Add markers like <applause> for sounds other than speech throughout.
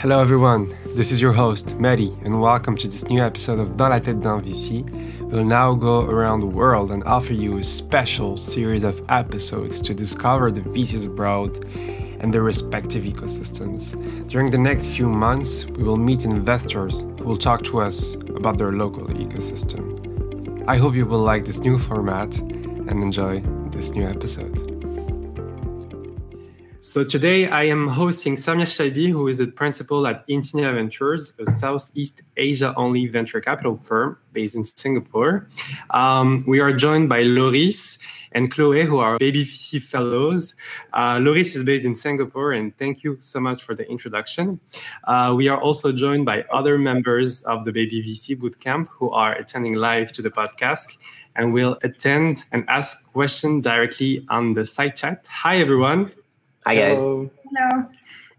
Hello everyone, this is your host, Mary, and welcome to this new episode of Dans la tête d'un VC. We'll now go around the world and offer you a special series of episodes to discover the VCs abroad and their respective ecosystems. During the next few months, we will meet investors who will talk to us about their local ecosystem. I hope you will like this new format and enjoy this new episode. So today I am hosting Samir Chaibi, who is a principal at Insignia Ventures, a Southeast Asia-only venture capital firm based in Singapore. Um, we are joined by Loris and Chloe, who are Baby VC fellows. Uh, Loris is based in Singapore, and thank you so much for the introduction. Uh, we are also joined by other members of the Baby VC Bootcamp who are attending live to the podcast and will attend and ask questions directly on the side chat. Hi, everyone. Hi guys. Hello.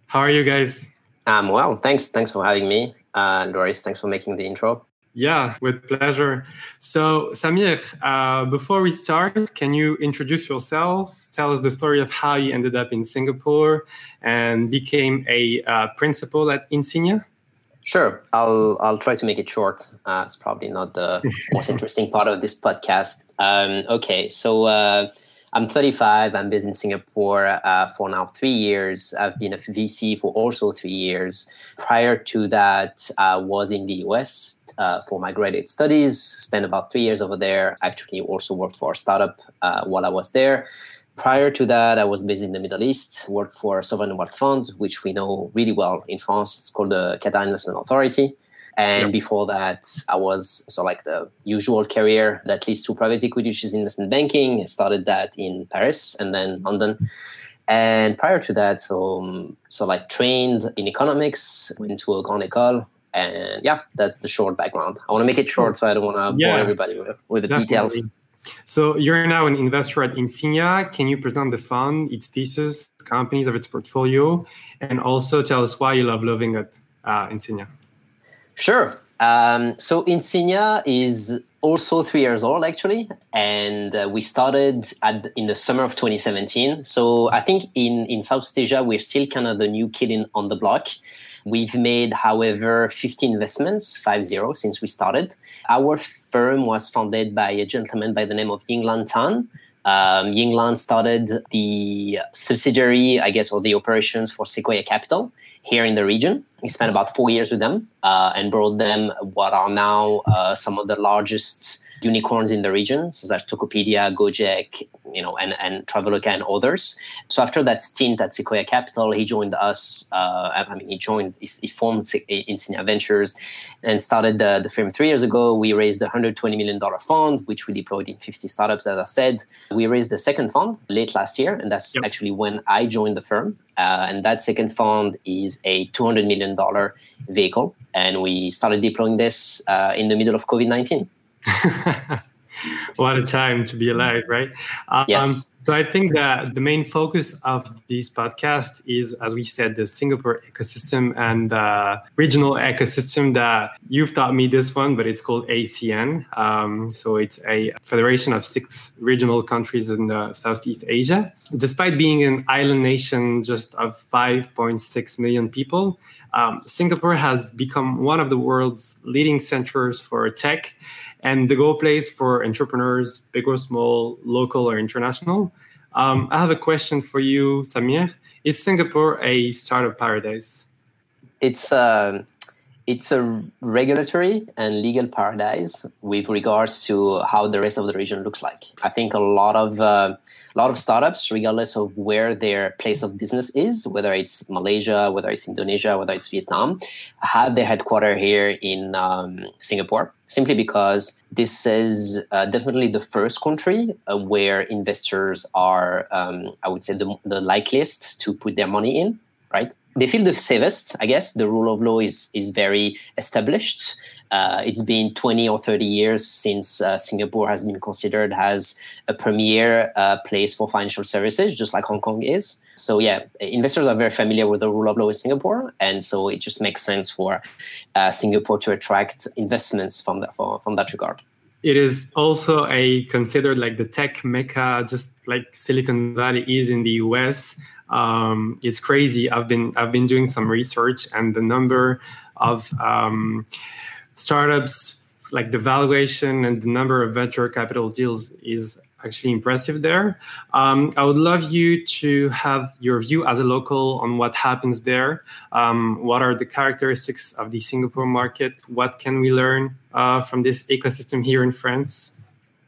How are you guys? Um, well, thanks. Thanks for having me, uh, Loris. Thanks for making the intro. Yeah, with pleasure. So, Samir, uh, before we start, can you introduce yourself? Tell us the story of how you ended up in Singapore and became a uh, principal at Insignia. Sure, I'll I'll try to make it short. Uh, it's probably not the <laughs> most interesting part of this podcast. Um, okay, so uh, I'm 35. I'm based in Singapore uh, for now three years. I've been a VC for also three years. Prior to that, I was in the US uh, for my graduate studies. Spent about three years over there. Actually, also worked for a startup uh, while I was there. Prior to that, I was based in the Middle East. Worked for sovereign wealth fund, which we know really well in France. It's called the Qatar Investment Authority. And yep. before that, I was so like the usual career that leads to private equity, which is investment banking. I started that in Paris and then London. And prior to that, so um, so like trained in economics, went to a grande école, and yeah, that's the short background. I want to make it short, so I don't want to yeah, bore everybody with, with the definitely. details. So you're now an investor at Insignia. Can you present the fund, its thesis, companies of its portfolio, and also tell us why you love living at uh, Insignia? Sure. Um, so Insignia is also three years old actually, and uh, we started at, in the summer of 2017. So I think in in South Asia we're still kind of the new kid in, on the block. We've made, however, 50 investments, five zero, since we started. Our firm was founded by a gentleman by the name of Yinglan Tan, um, Yinglan started the subsidiary, I guess, or the operations for Sequoia Capital here in the region. He spent about four years with them uh, and brought them what are now uh, some of the largest unicorns in the region, such as Tokopedia, Gojek, you know, and, and Traveloka and others. So after that stint at Sequoia Capital, he joined us. Uh, I mean, he joined, he, he formed Insignia Ventures and started the, the firm three years ago. We raised a $120 million fund, which we deployed in 50 startups, as I said. We raised the second fund late last year, and that's yep. actually when I joined the firm. Uh, and that second fund is a $200 million vehicle. And we started deploying this uh, in the middle of COVID 19. What <laughs> a time to be alive, right? Um, yes. So I think that the main focus of this podcast is, as we said, the Singapore ecosystem and the regional ecosystem that you've taught me this one, but it's called ASEAN. Um, so it's a federation of six regional countries in the Southeast Asia. Despite being an island nation just of 5.6 million people, um, Singapore has become one of the world's leading centers for tech and the go place for entrepreneurs, big or small, local or international. Um, I have a question for you, Samir. Is Singapore a startup paradise? It's a it's a regulatory and legal paradise with regards to how the rest of the region looks like. I think a lot of uh, a lot of startups, regardless of where their place of business is, whether it's Malaysia, whether it's Indonesia, whether it's Vietnam, have their headquarters here in um, Singapore, simply because this is uh, definitely the first country uh, where investors are, um, I would say, the, the likeliest to put their money in, right? They feel the safest, I guess. The rule of law is, is very established. Uh, it's been 20 or 30 years since uh, Singapore has been considered as a premier uh, place for financial services, just like Hong Kong is. So, yeah, investors are very familiar with the rule of law in Singapore. And so it just makes sense for uh, Singapore to attract investments from, that from that regard. It is also a considered like the tech mecca, just like Silicon Valley is in the US. Um, it's crazy. I've been I've been doing some research, and the number of um, startups, like the valuation and the number of venture capital deals, is actually impressive there. Um, I would love you to have your view as a local on what happens there. Um, what are the characteristics of the Singapore market? What can we learn uh, from this ecosystem here in France?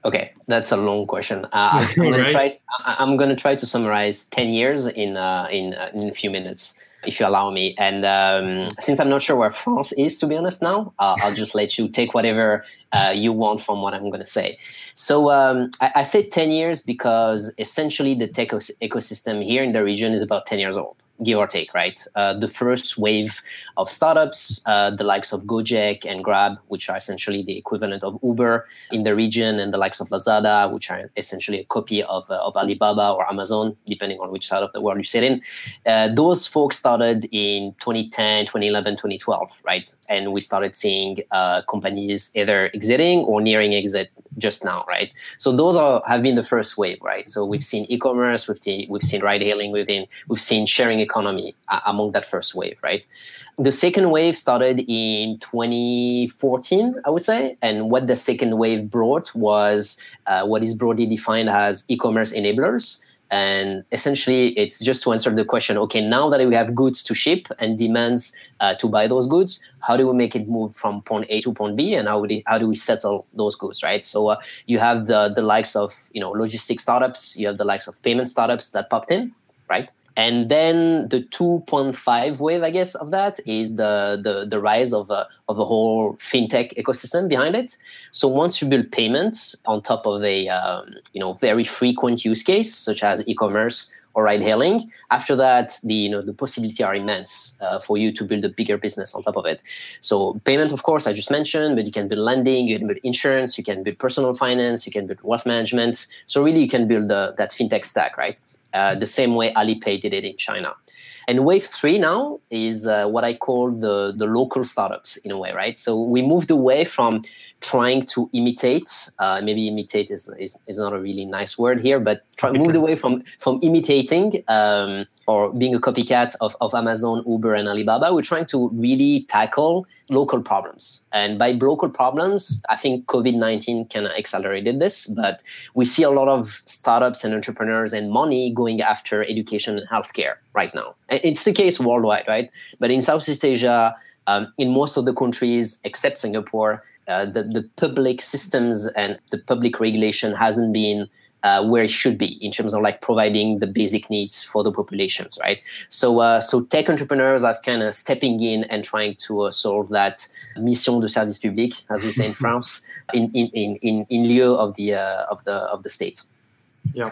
Okay, that's a long question. Uh, <laughs> I'm, gonna right? try, I'm gonna try to summarize ten years in uh, in uh, in a few minutes, if you allow me. And um, since I'm not sure where France is, to be honest, now I'll just let you take whatever uh, you want from what I'm gonna say. So um, I, I say ten years because essentially the tech ecosystem here in the region is about ten years old give or take, right? Uh, the first wave of startups, uh, the likes of Gojek and Grab, which are essentially the equivalent of Uber in the region, and the likes of Lazada, which are essentially a copy of, uh, of Alibaba or Amazon, depending on which side of the world you sit in. Uh, those folks started in 2010, 2011, 2012, right? And we started seeing uh, companies either exiting or nearing exit just now, right? So those are have been the first wave, right? So we've seen e-commerce, we've seen we've seen ride hailing within, we've seen sharing economy uh, among that first wave, right? The second wave started in 2014, I would say, and what the second wave brought was uh, what is broadly defined as e-commerce enablers. And essentially, it's just to answer the question okay, now that we have goods to ship and demands uh, to buy those goods, how do we make it move from point A to point B, and how, we, how do we settle those goods, right? So uh, you have the, the likes of you know logistics startups, you have the likes of payment startups that popped in, right? And then the 2.5 wave, I guess, of that is the the, the rise of a, of a whole fintech ecosystem behind it. So once you build payments on top of a um, you know very frequent use case such as e-commerce or ride hailing, after that the you know the possibility are immense uh, for you to build a bigger business on top of it. So payment, of course, I just mentioned, but you can build lending, you can build insurance, you can build personal finance, you can build wealth management. So really, you can build the, that fintech stack, right? Uh, the same way Alipay did it in China. And wave three now is uh, what I call the, the local startups in a way, right? So we moved away from trying to imitate, uh, maybe imitate is, is, is, not a really nice word here, but try, moved away from, from imitating um, or being a copycat of, of Amazon, Uber, and Alibaba. We're trying to really tackle local problems. And by local problems, I think COVID 19 kind of accelerated this, but we see a lot of startups and entrepreneurs and money going after education and healthcare right now. It's the case worldwide, right? But in Southeast Asia, um, in most of the countries except Singapore, uh, the, the public systems and the public regulation hasn't been uh, where it should be in terms of like providing the basic needs for the populations, right? So, uh, so tech entrepreneurs are kind of stepping in and trying to uh, solve that mission de service public, as we say in <laughs> France, in, in, in, in, in lieu of the uh, of the of the state. Yeah.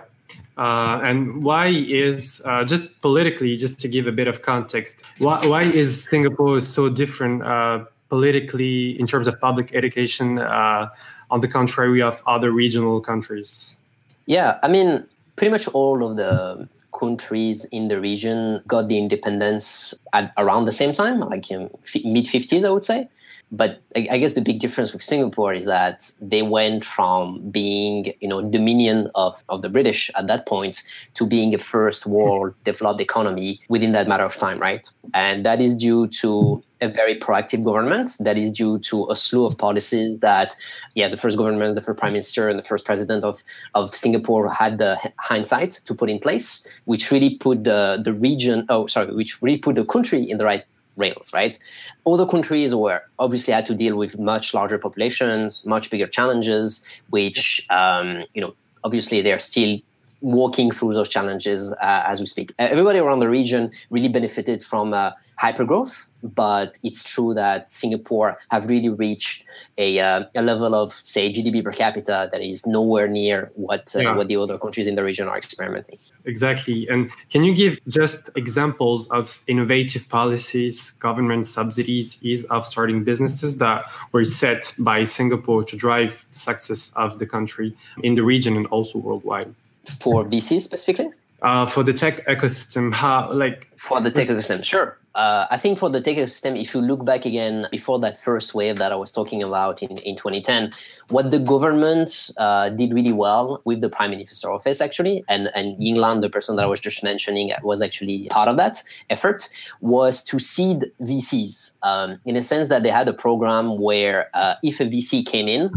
Uh, and why is uh, just politically, just to give a bit of context, why, why is Singapore so different uh, politically in terms of public education uh, on the contrary of other regional countries? Yeah, I mean, pretty much all of the countries in the region got the independence at around the same time, like mid 50s, I would say. But I guess the big difference with Singapore is that they went from being, you know, dominion of, of the British at that point to being a first world <laughs> developed economy within that matter of time, right? And that is due to a very proactive government that is due to a slew of policies that, yeah, the first government, the first prime minister, and the first president of, of Singapore had the hindsight to put in place, which really put the, the region, oh, sorry, which really put the country in the right rails, right? Other countries were obviously had to deal with much larger populations, much bigger challenges, which um, you know obviously they're still walking through those challenges uh, as we speak. Everybody around the region really benefited from uh, hyper growth but it's true that Singapore have really reached a, uh, a level of say GDP per capita that is nowhere near what uh, yeah. what the other countries in the region are experimenting. Exactly. And can you give just examples of innovative policies, government subsidies, ease of starting businesses that were set by Singapore to drive the success of the country in the region and also worldwide? For VC specifically? Uh, for the tech ecosystem, how like for the tech ecosystem, sure uh, I think for the tech ecosystem, if you look back again before that first wave that I was talking about in, in 2010, what the government uh, did really well with the prime minister's office actually, and and Yinglan, the person that I was just mentioning, was actually part of that effort, was to seed VCs um, in a sense that they had a program where uh, if a VC came in,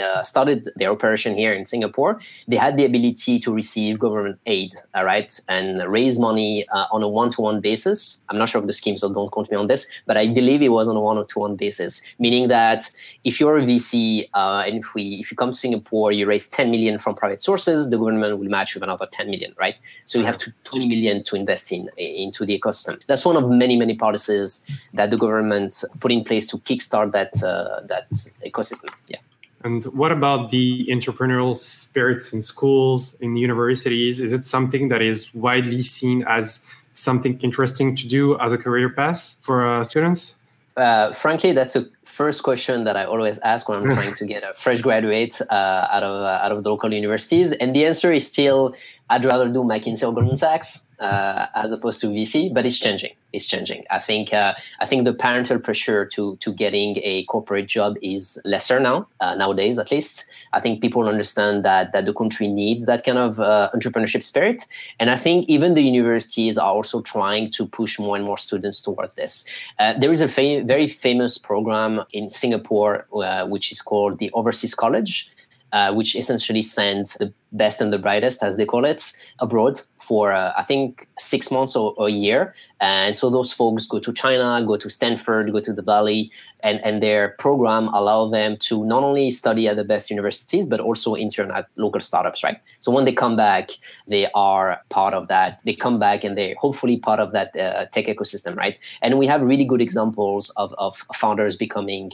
uh, started their operation here in Singapore, they had the ability to receive government aid, all right, and raise money uh, on a one-to-one basis. I'm not sure of the scheme, so don't quote me on this, but I believe it was on a one-to-one basis, meaning that if you're a VC uh, and if we if you come to Singapore, you raise 10 million from private sources, the government will match with another 10 million, right? So you have to 20 million to invest in into the ecosystem. That's one of many many policies that the government put in place to kickstart that uh, that ecosystem. Yeah. And what about the entrepreneurial spirits in schools, in universities? Is it something that is widely seen as something interesting to do as a career path for uh, students? Uh, frankly, that's the first question that I always ask when I'm <laughs> trying to get a fresh graduate uh, out of uh, out of the local universities, and the answer is still I'd rather do McKinsey or Goldman Sachs uh, as opposed to VC, but it's changing. It's changing. I think uh, I think the parental pressure to to getting a corporate job is lesser now uh, nowadays, at least. I think people understand that that the country needs that kind of uh, entrepreneurship spirit, and I think even the universities are also trying to push more and more students towards this. Uh, there is a fa- very famous program in Singapore uh, which is called the Overseas College. Uh, which essentially sends the best and the brightest, as they call it, abroad for uh, I think six months or, or, a year. And so those folks go to China, go to Stanford, go to the Valley, and, and their program allow them to not only study at the best universities, but also intern at local startups, right? So when they come back, they are part of that. They come back and they're hopefully part of that uh, tech ecosystem, right? And we have really good examples of, of founders becoming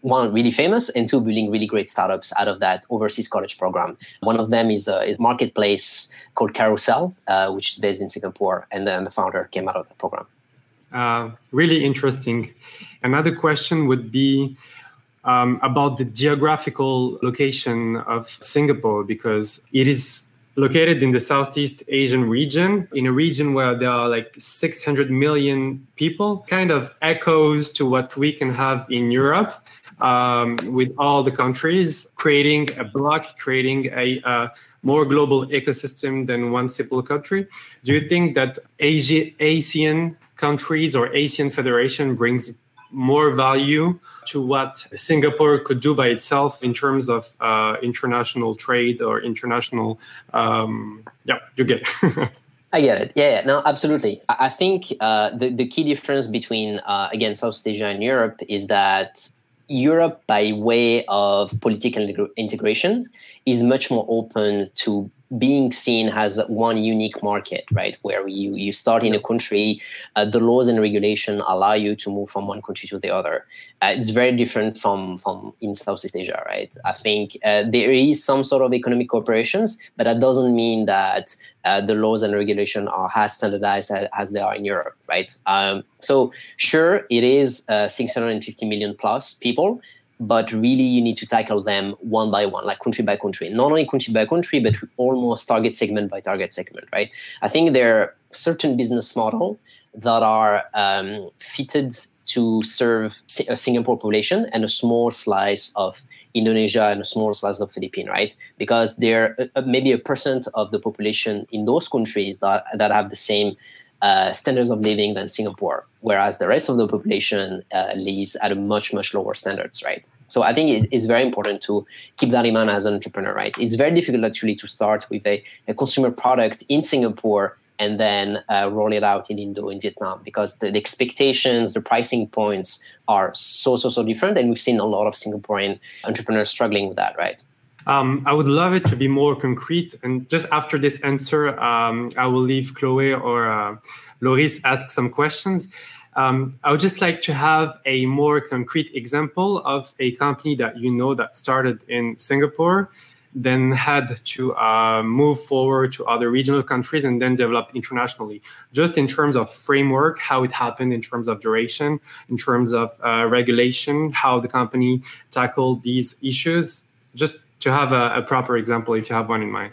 one really famous and two building really great startups out of that overseas college program. One of them is a is marketplace called Carousell, uh, which is based in Singapore, and then the founder came out of the program. Uh, really interesting. Another question would be um, about the geographical location of Singapore because it is located in the Southeast Asian region, in a region where there are like 600 million people, kind of echoes to what we can have in Europe. Um, with all the countries, creating a block, creating a, a more global ecosystem than one simple country. Do you think that Asia, ASEAN countries or ASEAN Federation brings more value to what Singapore could do by itself in terms of uh, international trade or international? Um, yeah, you get. <laughs> I get it. Yeah, yeah, no, absolutely. I think uh, the the key difference between uh, again South Asia and Europe is that Europe, by way of political integration, is much more open to being seen as one unique market, right? Where you, you start in a country, uh, the laws and regulation allow you to move from one country to the other. Uh, it's very different from, from in Southeast Asia, right? I think uh, there is some sort of economic cooperations, but that doesn't mean that uh, the laws and regulation are as standardized as, as they are in Europe, right? Um, so sure, it is uh, 650 million plus people, but really you need to tackle them one by one like country by country. Not only country by country but almost target segment by target segment right? I think there are certain business model that are um, fitted to serve a singapore population and a small slice of indonesia and a small slice of philippines right? Because there are maybe a percent of the population in those countries that, that have the same uh, standards of living than Singapore, whereas the rest of the population uh, lives at a much much lower standards, right? So I think it is very important to keep that in mind as an entrepreneur, right? It's very difficult actually to start with a, a consumer product in Singapore and then uh, roll it out in Indo in Vietnam because the, the, expectations, the pricing points are so so so different, and we've seen a lot of Singaporean entrepreneurs struggling with that, right? Um, I would love it to be more concrete. And just after this answer, um, I will leave Chloe or uh, Loris ask some questions. Um, I would just like to have a more concrete example of a company that you know that started in Singapore, then had to uh, move forward to other regional countries and then developed internationally. Just in terms of framework, how it happened in terms of duration, in terms of uh, regulation, how the company tackled these issues. Just to have a, a proper example if you have one in mind.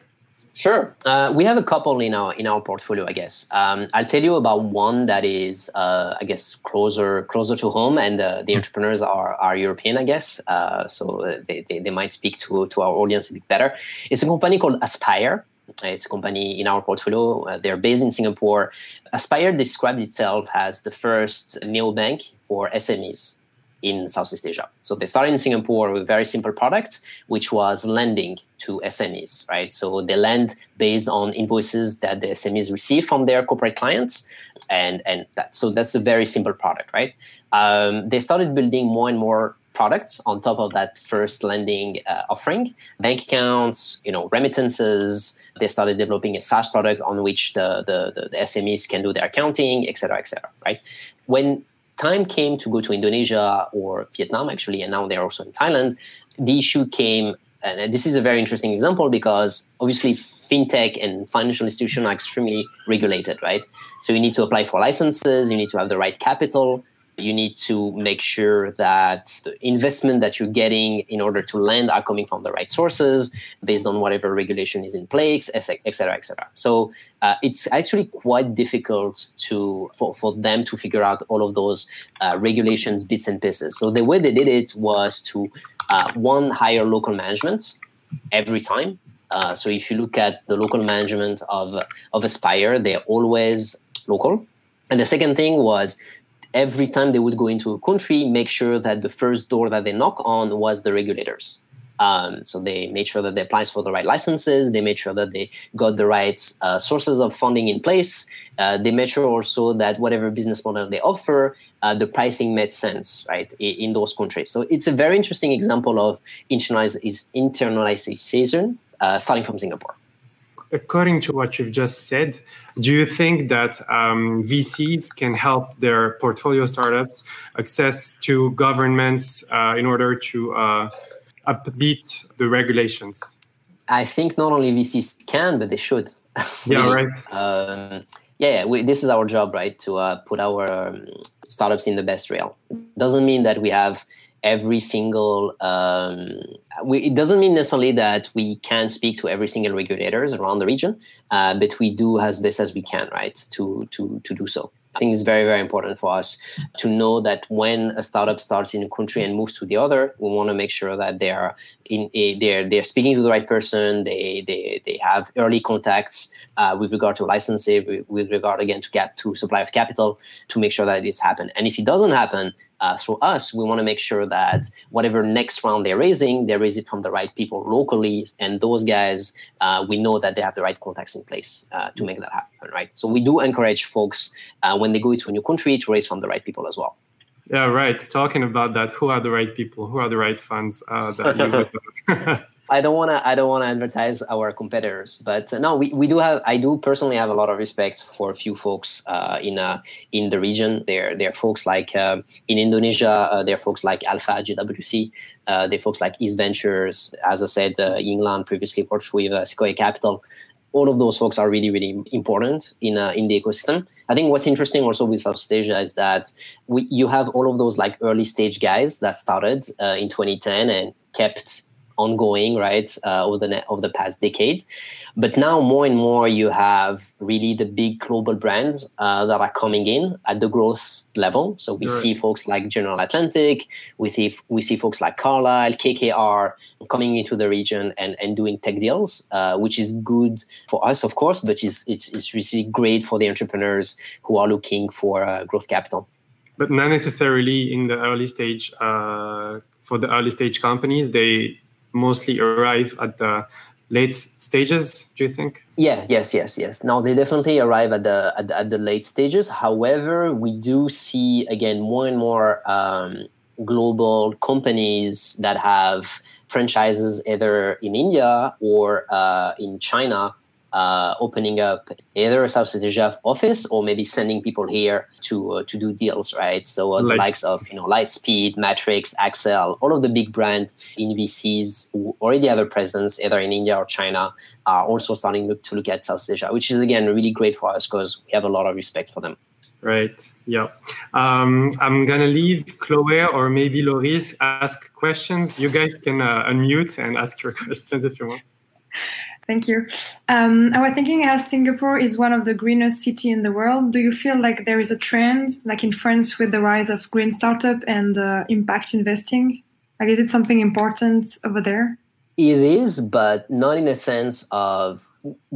Sure. Uh, we have a couple in our in our portfolio, I guess. Um, I'll tell you about one that is, uh, I guess, closer closer to home, and uh, the entrepreneurs are are European, I guess. Uh, so they, they, they might speak to to our audience a bit better. It's a company called Aspire. It's a company in our portfolio. Uh, they're based in Singapore. Aspire describes itself as the first neobank for SMEs in Southeast Asia. So they started in Singapore with very simple product, which was lending to SMEs, right? So they lend based on invoices that the SMEs receive from their corporate clients, and and that so that's a very simple product, right? Um, they started building more and more products on top of that first lending uh, offering, bank accounts, you know, remittances. They started developing a SaaS product on which the, the, the, the SMEs can do their accounting, et cetera, et cetera, right? When time came to go to Indonesia or Vietnam, actually, and now they're also in Thailand, the issue came, and this is a very interesting example because obviously fintech and financial institutions are extremely regulated, right? So you need to apply for licenses, you need to have the right capital, you need to make sure that the investment that you're getting in order to lend are coming from the right sources based on whatever regulation is in place, et cetera, et cetera. So uh, it's actually quite difficult to for, for them to figure out all of those uh, regulations, bits and pieces. So the way they did it was to uh, one hire local management every time. Uh, so if you look at the local management of of Aspire, they're always local. And the second thing was every time they would go into a country, make sure that the first door that they knock on was the regulators. Um, so they made sure that they applied for the right licenses. They made sure that they got the right uh, sources of funding in place. Uh, they made sure also that whatever business model they offer, uh, the pricing made sense, right, in, in, those countries. So it's a very interesting example of internalization uh, starting from Singapore according to what you've just said, do you think that um, VCs can help their portfolio startups access to governments uh, in order to uh, upbeat the regulations? I think not only VCs can, but they should. <laughs> Yeah, right. Um, yeah, we, this is our job, right? To uh, put our um, startups in the best rail. Doesn't mean that we have every single um, we, it doesn't mean necessarily that we can speak to every single regulators around the region uh, but we do as best as we can right to to to do so I think it's very, very important for us to know that when a startup starts in a country and moves to the other, we want to make sure that they are in a, they're they're speaking to the right person. They they they have early contacts uh, with regard to licensing, with, with regard again to get to supply of capital to make sure that it's happen. And if it doesn't happen uh, through us, we want to make sure that whatever next round they're raising, they raise it from the right people locally, and those guys uh, we know that they have the right contacts in place uh, to make that happen. Right. So we do encourage folks uh, when they go into a new country to raise from the right people as well. Yeah, right. Talking about that, who are the right people? Who are the right funds uh, that <laughs> <laughs> I don't want to. I don't want to advertise our competitors, but uh, no, we, we do have. I do personally have a lot of respect for a few folks uh, in uh, in the region. There there are folks like uh, in Indonesia. Uh, there are folks like Alpha JWC, Uh, there are folks like East Ventures. As I said, uh, Yinglan previously worked with Sequoia Capital all of those folks are really, really important in uh, in the ecosystem. I think what's interesting also with South Asia is that we, you have all of those like early stage guys that started uh, in 2010 and kept ongoing, right, uh, over the over the past decade. But now more and more you have really the big global brands uh, that are coming in at the growth level. So we right. see folks like General Atlantic, we see we see folks like Carlyle, KKR coming into the region and, and doing tech deals, uh, which is good for us, of course, but it's it's it's really great for the entrepreneurs who are looking for uh, growth capital. But not necessarily in the early stage. Uh, for the early stage companies, they mostly arrive at the late stages do you think? Yeah yes yes yes. Now they definitely arrive at the at the, at the late stages. However we do see again more and more um, global companies that have franchises either in india or uh, in china uh, opening up either a South Asia office or maybe sending people here to uh, to do deals, right? So uh, the likes of you know Lightspeed, Matrix, Accel, all of the big brands in VCs who already have a presence either in India or China are also starting to look at South Asia, which is again really great for us because we have a lot of respect for them. Right. Yeah. Um, I'm gonna leave Chloe or maybe Loris ask questions. You guys can uh, unmute and ask your <laughs> questions if you want. Thank you. Um, I was thinking as Singapore is one of the greenest city in the world, do you feel like there is a trend, like in France with the rise of green startup and uh, impact investing? Like, is it something important over there? It is, but not in a sense of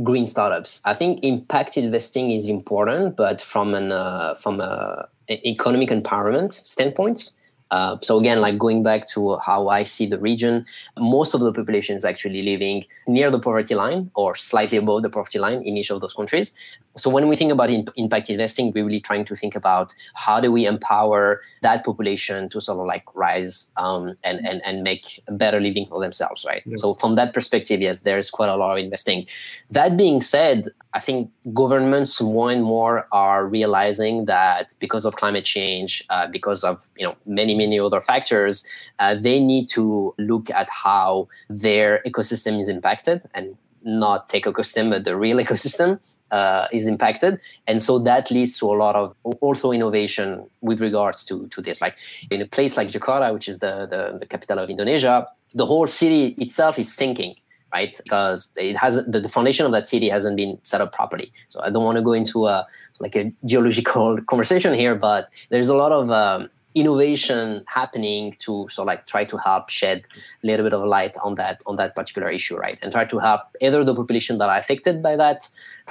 green startups. I think impact investing is important, but from an uh, from a economic empowerment standpoint. Uh, so again, like going back to how I see the region, most of the population is actually living near the poverty line or slightly above the poverty line in each of those countries. So when we think about in, impact investing, we're really trying to think about how do we empower that population to sort of like rise um, and, and and make a better living for themselves, right? Yeah. So from that perspective, yes, there's quite a lot of investing. That being said, I think governments more and more are realizing that because of climate change, uh, because of you know many many other factors, uh, they need to look at how their ecosystem is impacted and not tech ecosystem, but the real <laughs> ecosystem uh, is impacted. And so that leads to a lot of also innovation with regards to, to this. Like in a place like Jakarta, which is the, the, the capital of Indonesia, the whole city itself is sinking right? Because it has the, the, foundation of that city hasn't been set up properly. So I don't want to go into a like a geological <laughs> conversation here, but there's a lot of um, innovation happening to so like try to help shed a little bit of light on that on that particular issue, right? And try to help either the population that are affected by that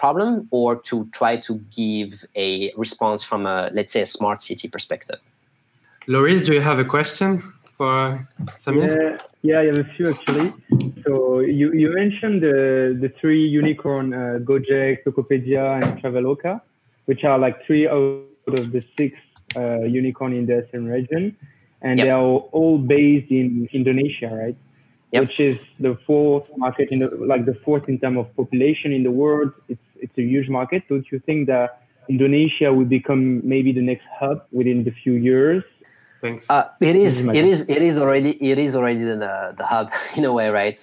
problem or to try to give a response from a let's say a smart city perspective. Loris, do you have a question? for Samir? Yeah, yeah, I have a few actually. So you, you mentioned the, the three unicorn, uh, Gojek, Tokopedia, and Traveloka, which are like three out of the six uh, unicorn in the ASEAN region. And yep. they are all based in Indonesia, right? Yep. Which is the fourth market in the, like the fourth in terms of population in the world. It's, it's a huge market. Don't you think that Indonesia will become maybe the next hub within the few years? Thanks. Uh, it is. It is. It is already. It is already the the hub <laughs> in a way, right?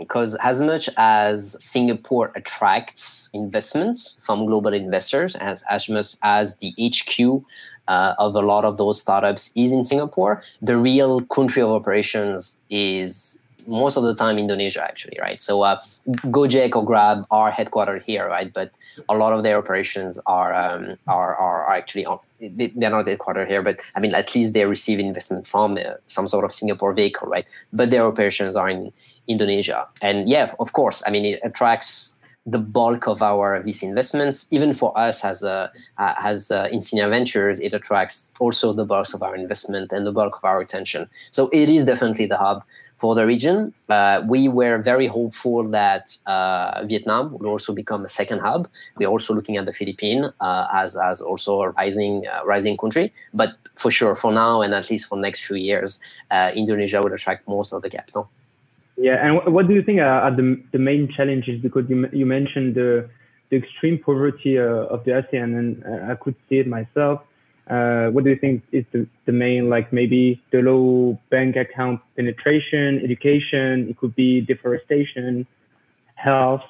Because um, as much as Singapore attracts investments from global investors, as as much as the HQ uh, of a lot of those startups is in Singapore, the real country of operations is most of the time Indonesia actually, right? So uh, Gojek or Grab are headquartered here, right? But a lot of their operations are um, are, are actually on, they're not headquartered here, but I mean at least they receive investment from uh, some sort of Singapore vehicle, right? But their operations are in Indonesia, and yeah, of course, I mean it attracts the bulk of our VC investments. Even for us as a uh, as uh, Insignia Ventures, it attracts also the bulk of our investment and the bulk of our attention. So it is definitely the hub for the region. Uh, we were very hopeful that uh, Vietnam would also become a second hub. We're also looking at the Philippines uh, as as also a rising uh, rising country. But for sure, for now and at least for next few years, Indonesia would attract most of the capital. Yeah, and what do you think are, the, the main challenges? Because you, you mentioned the, the extreme poverty uh, of the ASEAN, and uh, I could see it myself. Uh, what do you think is the, the main, like maybe the low bank account penetration, education, it could be deforestation, health.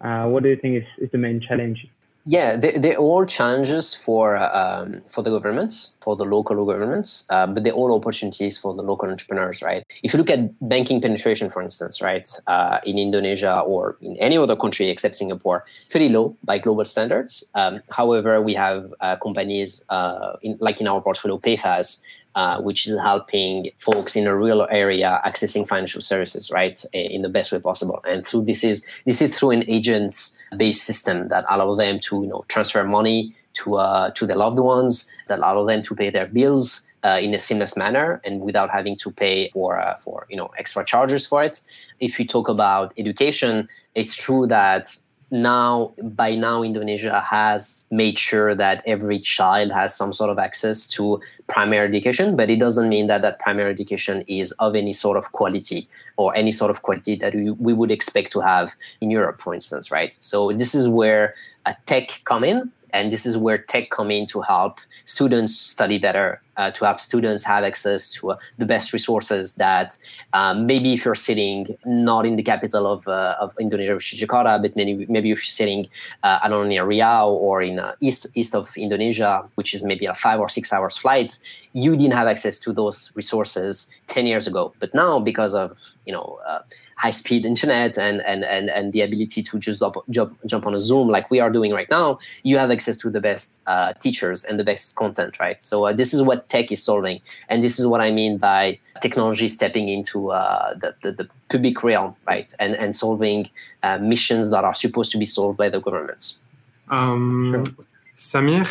Uh, what do you think is, is the main challenge? Yeah, they, they're all challenges for um, for the governments, for the local governments, uh, but they're all opportunities for the local entrepreneurs, right? If you look at banking penetration, for instance, right, uh, in Indonesia or in any other country except Singapore, pretty low by global standards. Um, however, we have uh, companies uh, in, like in our portfolio, Payfazz, uh, which is helping folks in a rural area accessing financial services, right, in the best way possible. And through this is this is through an agents-based system that allow them to you know transfer money to uh, to their loved ones, that allow them to pay their bills. Uh, in a seamless manner and without having to pay for uh, for you know extra charges for it. If we talk about education, it's true that now by now indonesia has made sure that every child has some sort of access to primary education but it doesn't mean that that primary education is of any sort of quality or any sort of quality that we, we would expect to have in europe for instance right? So this is where a tech come in and this is where tech come in to help students study better uh, to help students have access to uh, the best resources that um, maybe if you're sitting not in the capital of, uh, of Indonesia, which is Jakarta, but maybe, maybe if you're sitting, I don't know, near Riau or in uh, east, east of Indonesia, which is maybe a five or six hours flight, you didn't have access to those resources 10 years ago. But now, because of, you know, uh, high speed internet and, and, and, and the ability to just jump, jump, on a Zoom like we are doing right now, you have access to the best teachers and the best content, right? So this is what tech is solving. And this is what I mean by technology stepping into uh, the, the, the, public realm, right? And, and solving uh, missions that are supposed to be solved by the governments. Um, sure. Samir,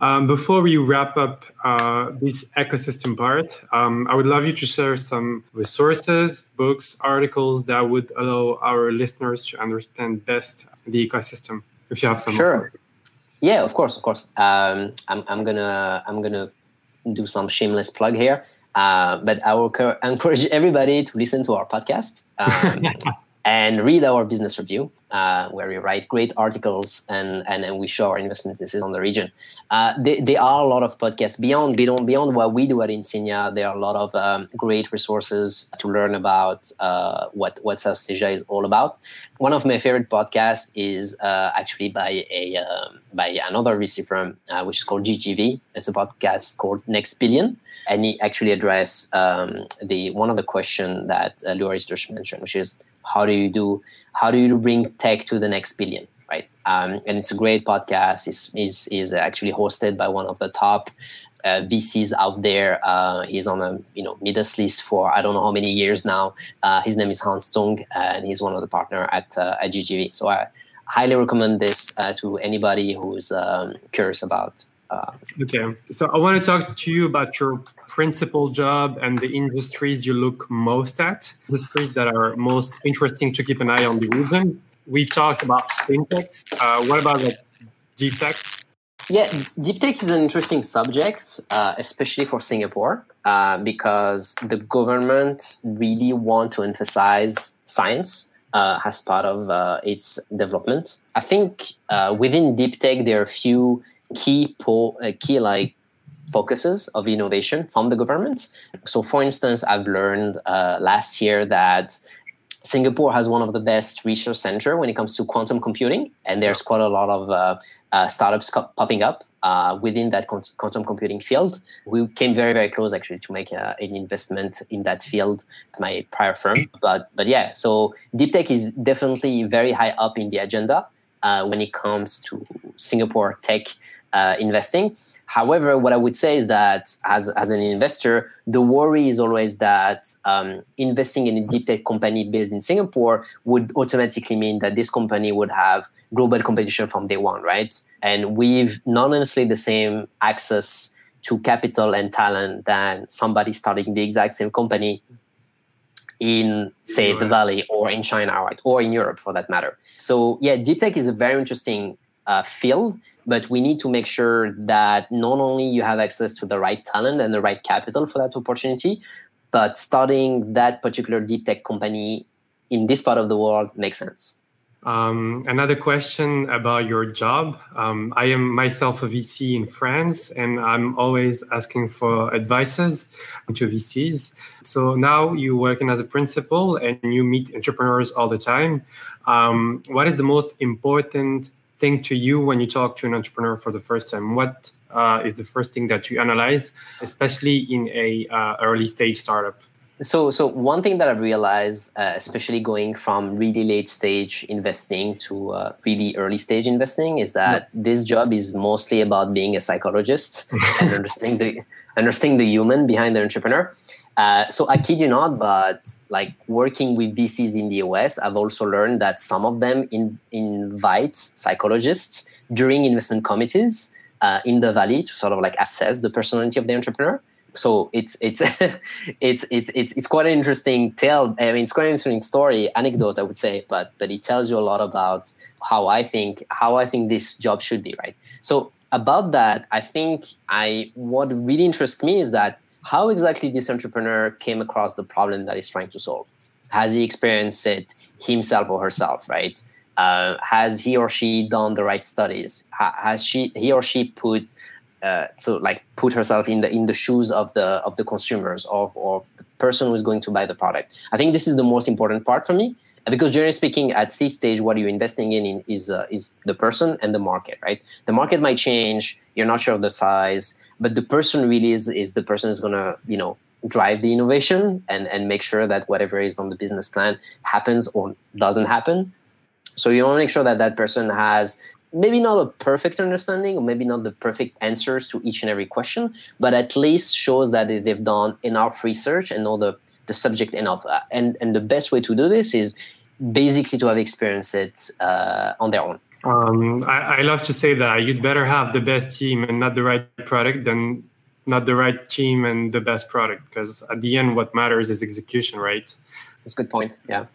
um, before we wrap up uh, this ecosystem part, um, I would love you to share some resources, books, articles that would allow our listeners to understand best the ecosystem. If you have some, sure. Yeah, of course, of course. Um, I'm, I'm gonna I'm gonna do some shameless plug here, uh, but I will <laughs> encourage everybody to listen to our podcast. Um, <laughs> and read our business review, uh, where we write great articles and, and, and we show our investment thesis on the region. Uh, there, are a lot of podcasts beyond, beyond, beyond what we do at Insignia. There are a lot of um, great resources to learn about uh, what, what South Asia is all about. One of my favorite podcasts is uh, actually by, a, um, by another VC firm, uh, which is called GGV. It's a podcast called Next Billion. And he actually addressed um, the, one of the questions that uh, just mentioned, which is how do you do how do you bring tech to the next billion right um, and it's a great podcast is is is actually hosted by one of the top uh, VCs out there. Uh, he's on a you know Midas list for I don't know how many years now. Uh, his name is Hans Tung, and he's one of the partner at uh, at GGV. So I highly recommend this uh, to anybody who's um, curious about. Uh, okay, so I want to talk to you about your principal job and the industries you look most at, industries that are most interesting to keep an eye on the region. We've talked about fintechs. Uh, what about like deep tech? Yeah, deep tech is an interesting subject, uh, especially for Singapore, uh, because the government really want to emphasize science uh, as part of uh, its development. I think uh, within deep tech there are a few key po- uh, key like focuses of innovation from the government. So, for instance, I've learned uh, last year that Singapore has one of the best research center when it comes to quantum computing, and there's quite a lot of uh, uh, startups co- popping up uh, within that quantum computing field. We came very, very close actually to make uh, an investment in that field at my prior firm. But, but yeah, so deep tech is definitely very high up in the agenda uh, when it comes to Singapore tech uh, investing. However, what I would say is that as, as an investor, the worry is always that um, investing in a deep tech company based in Singapore would automatically mean that this company would have global competition from day one, right? And we've not necessarily the same access to capital and talent than somebody starting the exact same company in say the valley or in china right or in europe for that matter so yeah deep tech is a very interesting uh, field but we need to make sure that not only you have access to the right talent and the right capital for that opportunity but starting that particular deep tech company in this part of the world makes sense um, another question about your job. Um, I am myself a VC in France, and I'm always asking for advices to VCs. So now you're working as a principal and you meet entrepreneurs all the time. Um, what is the most important thing to you when you talk to an entrepreneur for the first time? What uh, is the first thing that you analyze, especially in a uh, early stage startup? So, so one thing that I've realized, uh, especially going from really late stage investing to uh, really early stage investing, is that yeah. this job is mostly about being a psychologist <laughs> and understanding the understanding the human behind the entrepreneur. Uh, so I kid you not, but like working with VCs in the US, I've also learned that some of them in, invite psychologists during investment committees uh, in the valley to sort of like assess the personality of the entrepreneur. So it's it's <laughs> it's it's it's it's quite an interesting tale. I mean, it's quite an interesting story, anecdote, I would say, but but it tells you a lot about how I think how I think this job should be, right? So about that, I think I what really interests me is that how exactly this entrepreneur came across the problem that he's trying to solve. Has he experienced it himself or herself, right? Uh, has he or she done the right studies? Ha- has she, he or she put uh, so like put herself in the in the shoes of the of the consumers or of the person who is going to buy the product. I think this is the most important part for me because generally speaking, at seed stage, what you're investing in, is uh, is the person and the market, right? The market might change. You're not sure of the size, but the person really is is the person who's gonna you know drive the innovation and and make sure that whatever is on the business plan happens or doesn't happen. So you want to make sure that that person has maybe not a perfect understanding or maybe not the perfect answers to each and every question, but at least shows that they've done enough research and know the the subject enough. Uh, and and the best way to do this is basically to have experienced it uh, on their own. Um, I, I, love to say that you'd better have the best team and not the right product than not the right team and the best product because at the end what matters is execution right that's a good point yeah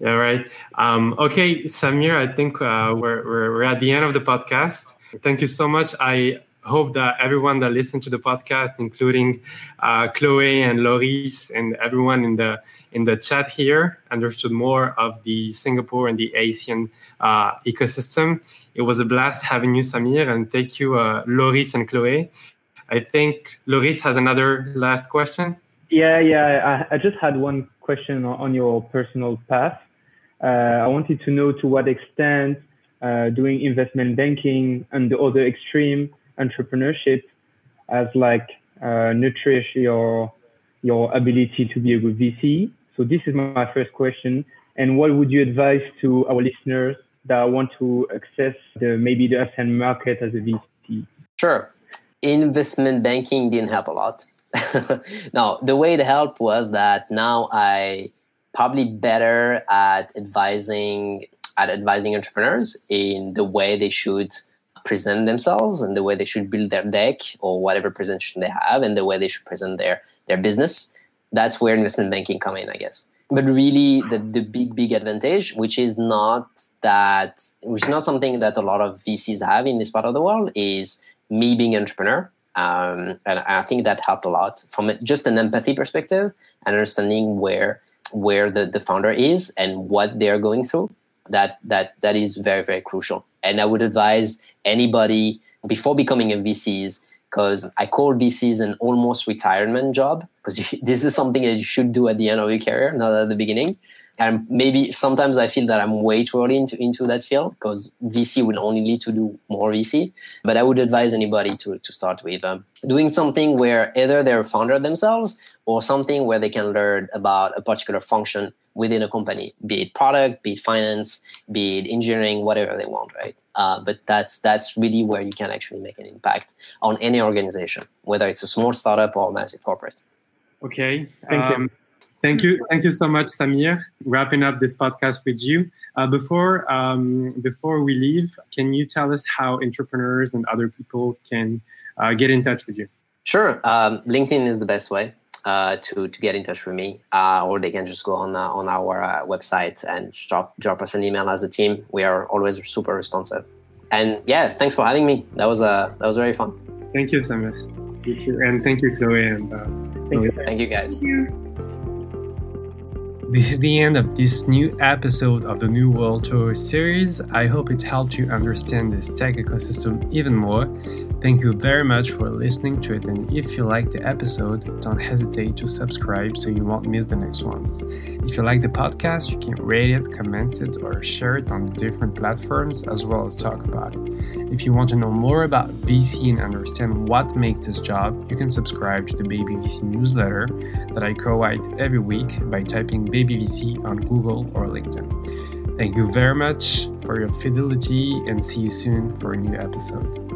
yeah right um, okay samir i think uh, we're, we're, at the end of the podcast thank you so much i hope that everyone that listened to the podcast, including uh, Chloe and Loris and everyone in the in the chat here, understood more of the Singapore and the ASEAN uh, ecosystem. It was a blast having you, Samir, and thank you, uh, Loris and Chloe. I think Loris has another last question. Yeah, yeah. I, I just had one question on, on your personal path. Uh, I wanted to know to what extent uh, doing investment banking and the other extreme entrepreneurship as like uh, your your ability to be a good VC? So this is my first question. And what would you advise to our listeners that want to access the maybe the ASEAN market as a VC? Sure. Investment banking didn't help a lot. <laughs> now the way it helped was that now I probably better at advising at advising entrepreneurs in the way they should present themselves and the way they should build their deck or whatever presentation they have and the way they should present their their business. That's where investment banking come in i guess. But really the, the big big advantage which is not that which is not something that a lot of vcs have in this part of the world is me being an entrepreneur. Um, and i think that helped a lot from just an empathy perspective and understanding where where the, the founder is and what they're going through that that that is very very crucial and i would advise anybody before becoming a VCs because I call VCs an almost retirement job because <laughs> this is something that you should do at the end of your career, not at the beginning. And maybe sometimes I feel that I'm way too early into, into that field because VC will only lead to do more VC. But I would advise anybody to, to start with um, doing something where either they're a founder themselves or something where they can learn about a particular function within a company, be it product, be it finance, be it engineering, whatever they want, right? Uh, but that's that's really where you can actually make an impact on any organization, whether it's a small startup or a massive corporate. Okay. Thank um, you. Thank you, thank you so much, Samir. Wrapping up this podcast with you. Uh, before um, before we leave, can you tell us how entrepreneurs and other people can uh, get in touch with you? Sure. Um, LinkedIn is the best way uh, to to get in touch with me, uh, or they can just go on uh, on our uh, website and drop drop us an email as a team. We are always super responsive. And yeah, thanks for having me. That was uh, that was very fun. Thank you, Samir. And thank you, Chloe. And uh, thank, you. thank you, guys. Thank you. This is the end of this new episode of the New World Tour series. I hope it helped you understand this tech ecosystem even more. Thank you very much for listening to it, and if you like the episode, don't hesitate to subscribe so you won't miss the next ones. If you like the podcast, you can rate it, comment it, or share it on different platforms as well as talk about it. If you want to know more about VC and understand what makes this job, you can subscribe to the Baby VC newsletter that I co write every week by typing Baby VC on Google or LinkedIn. Thank you very much for your fidelity and see you soon for a new episode.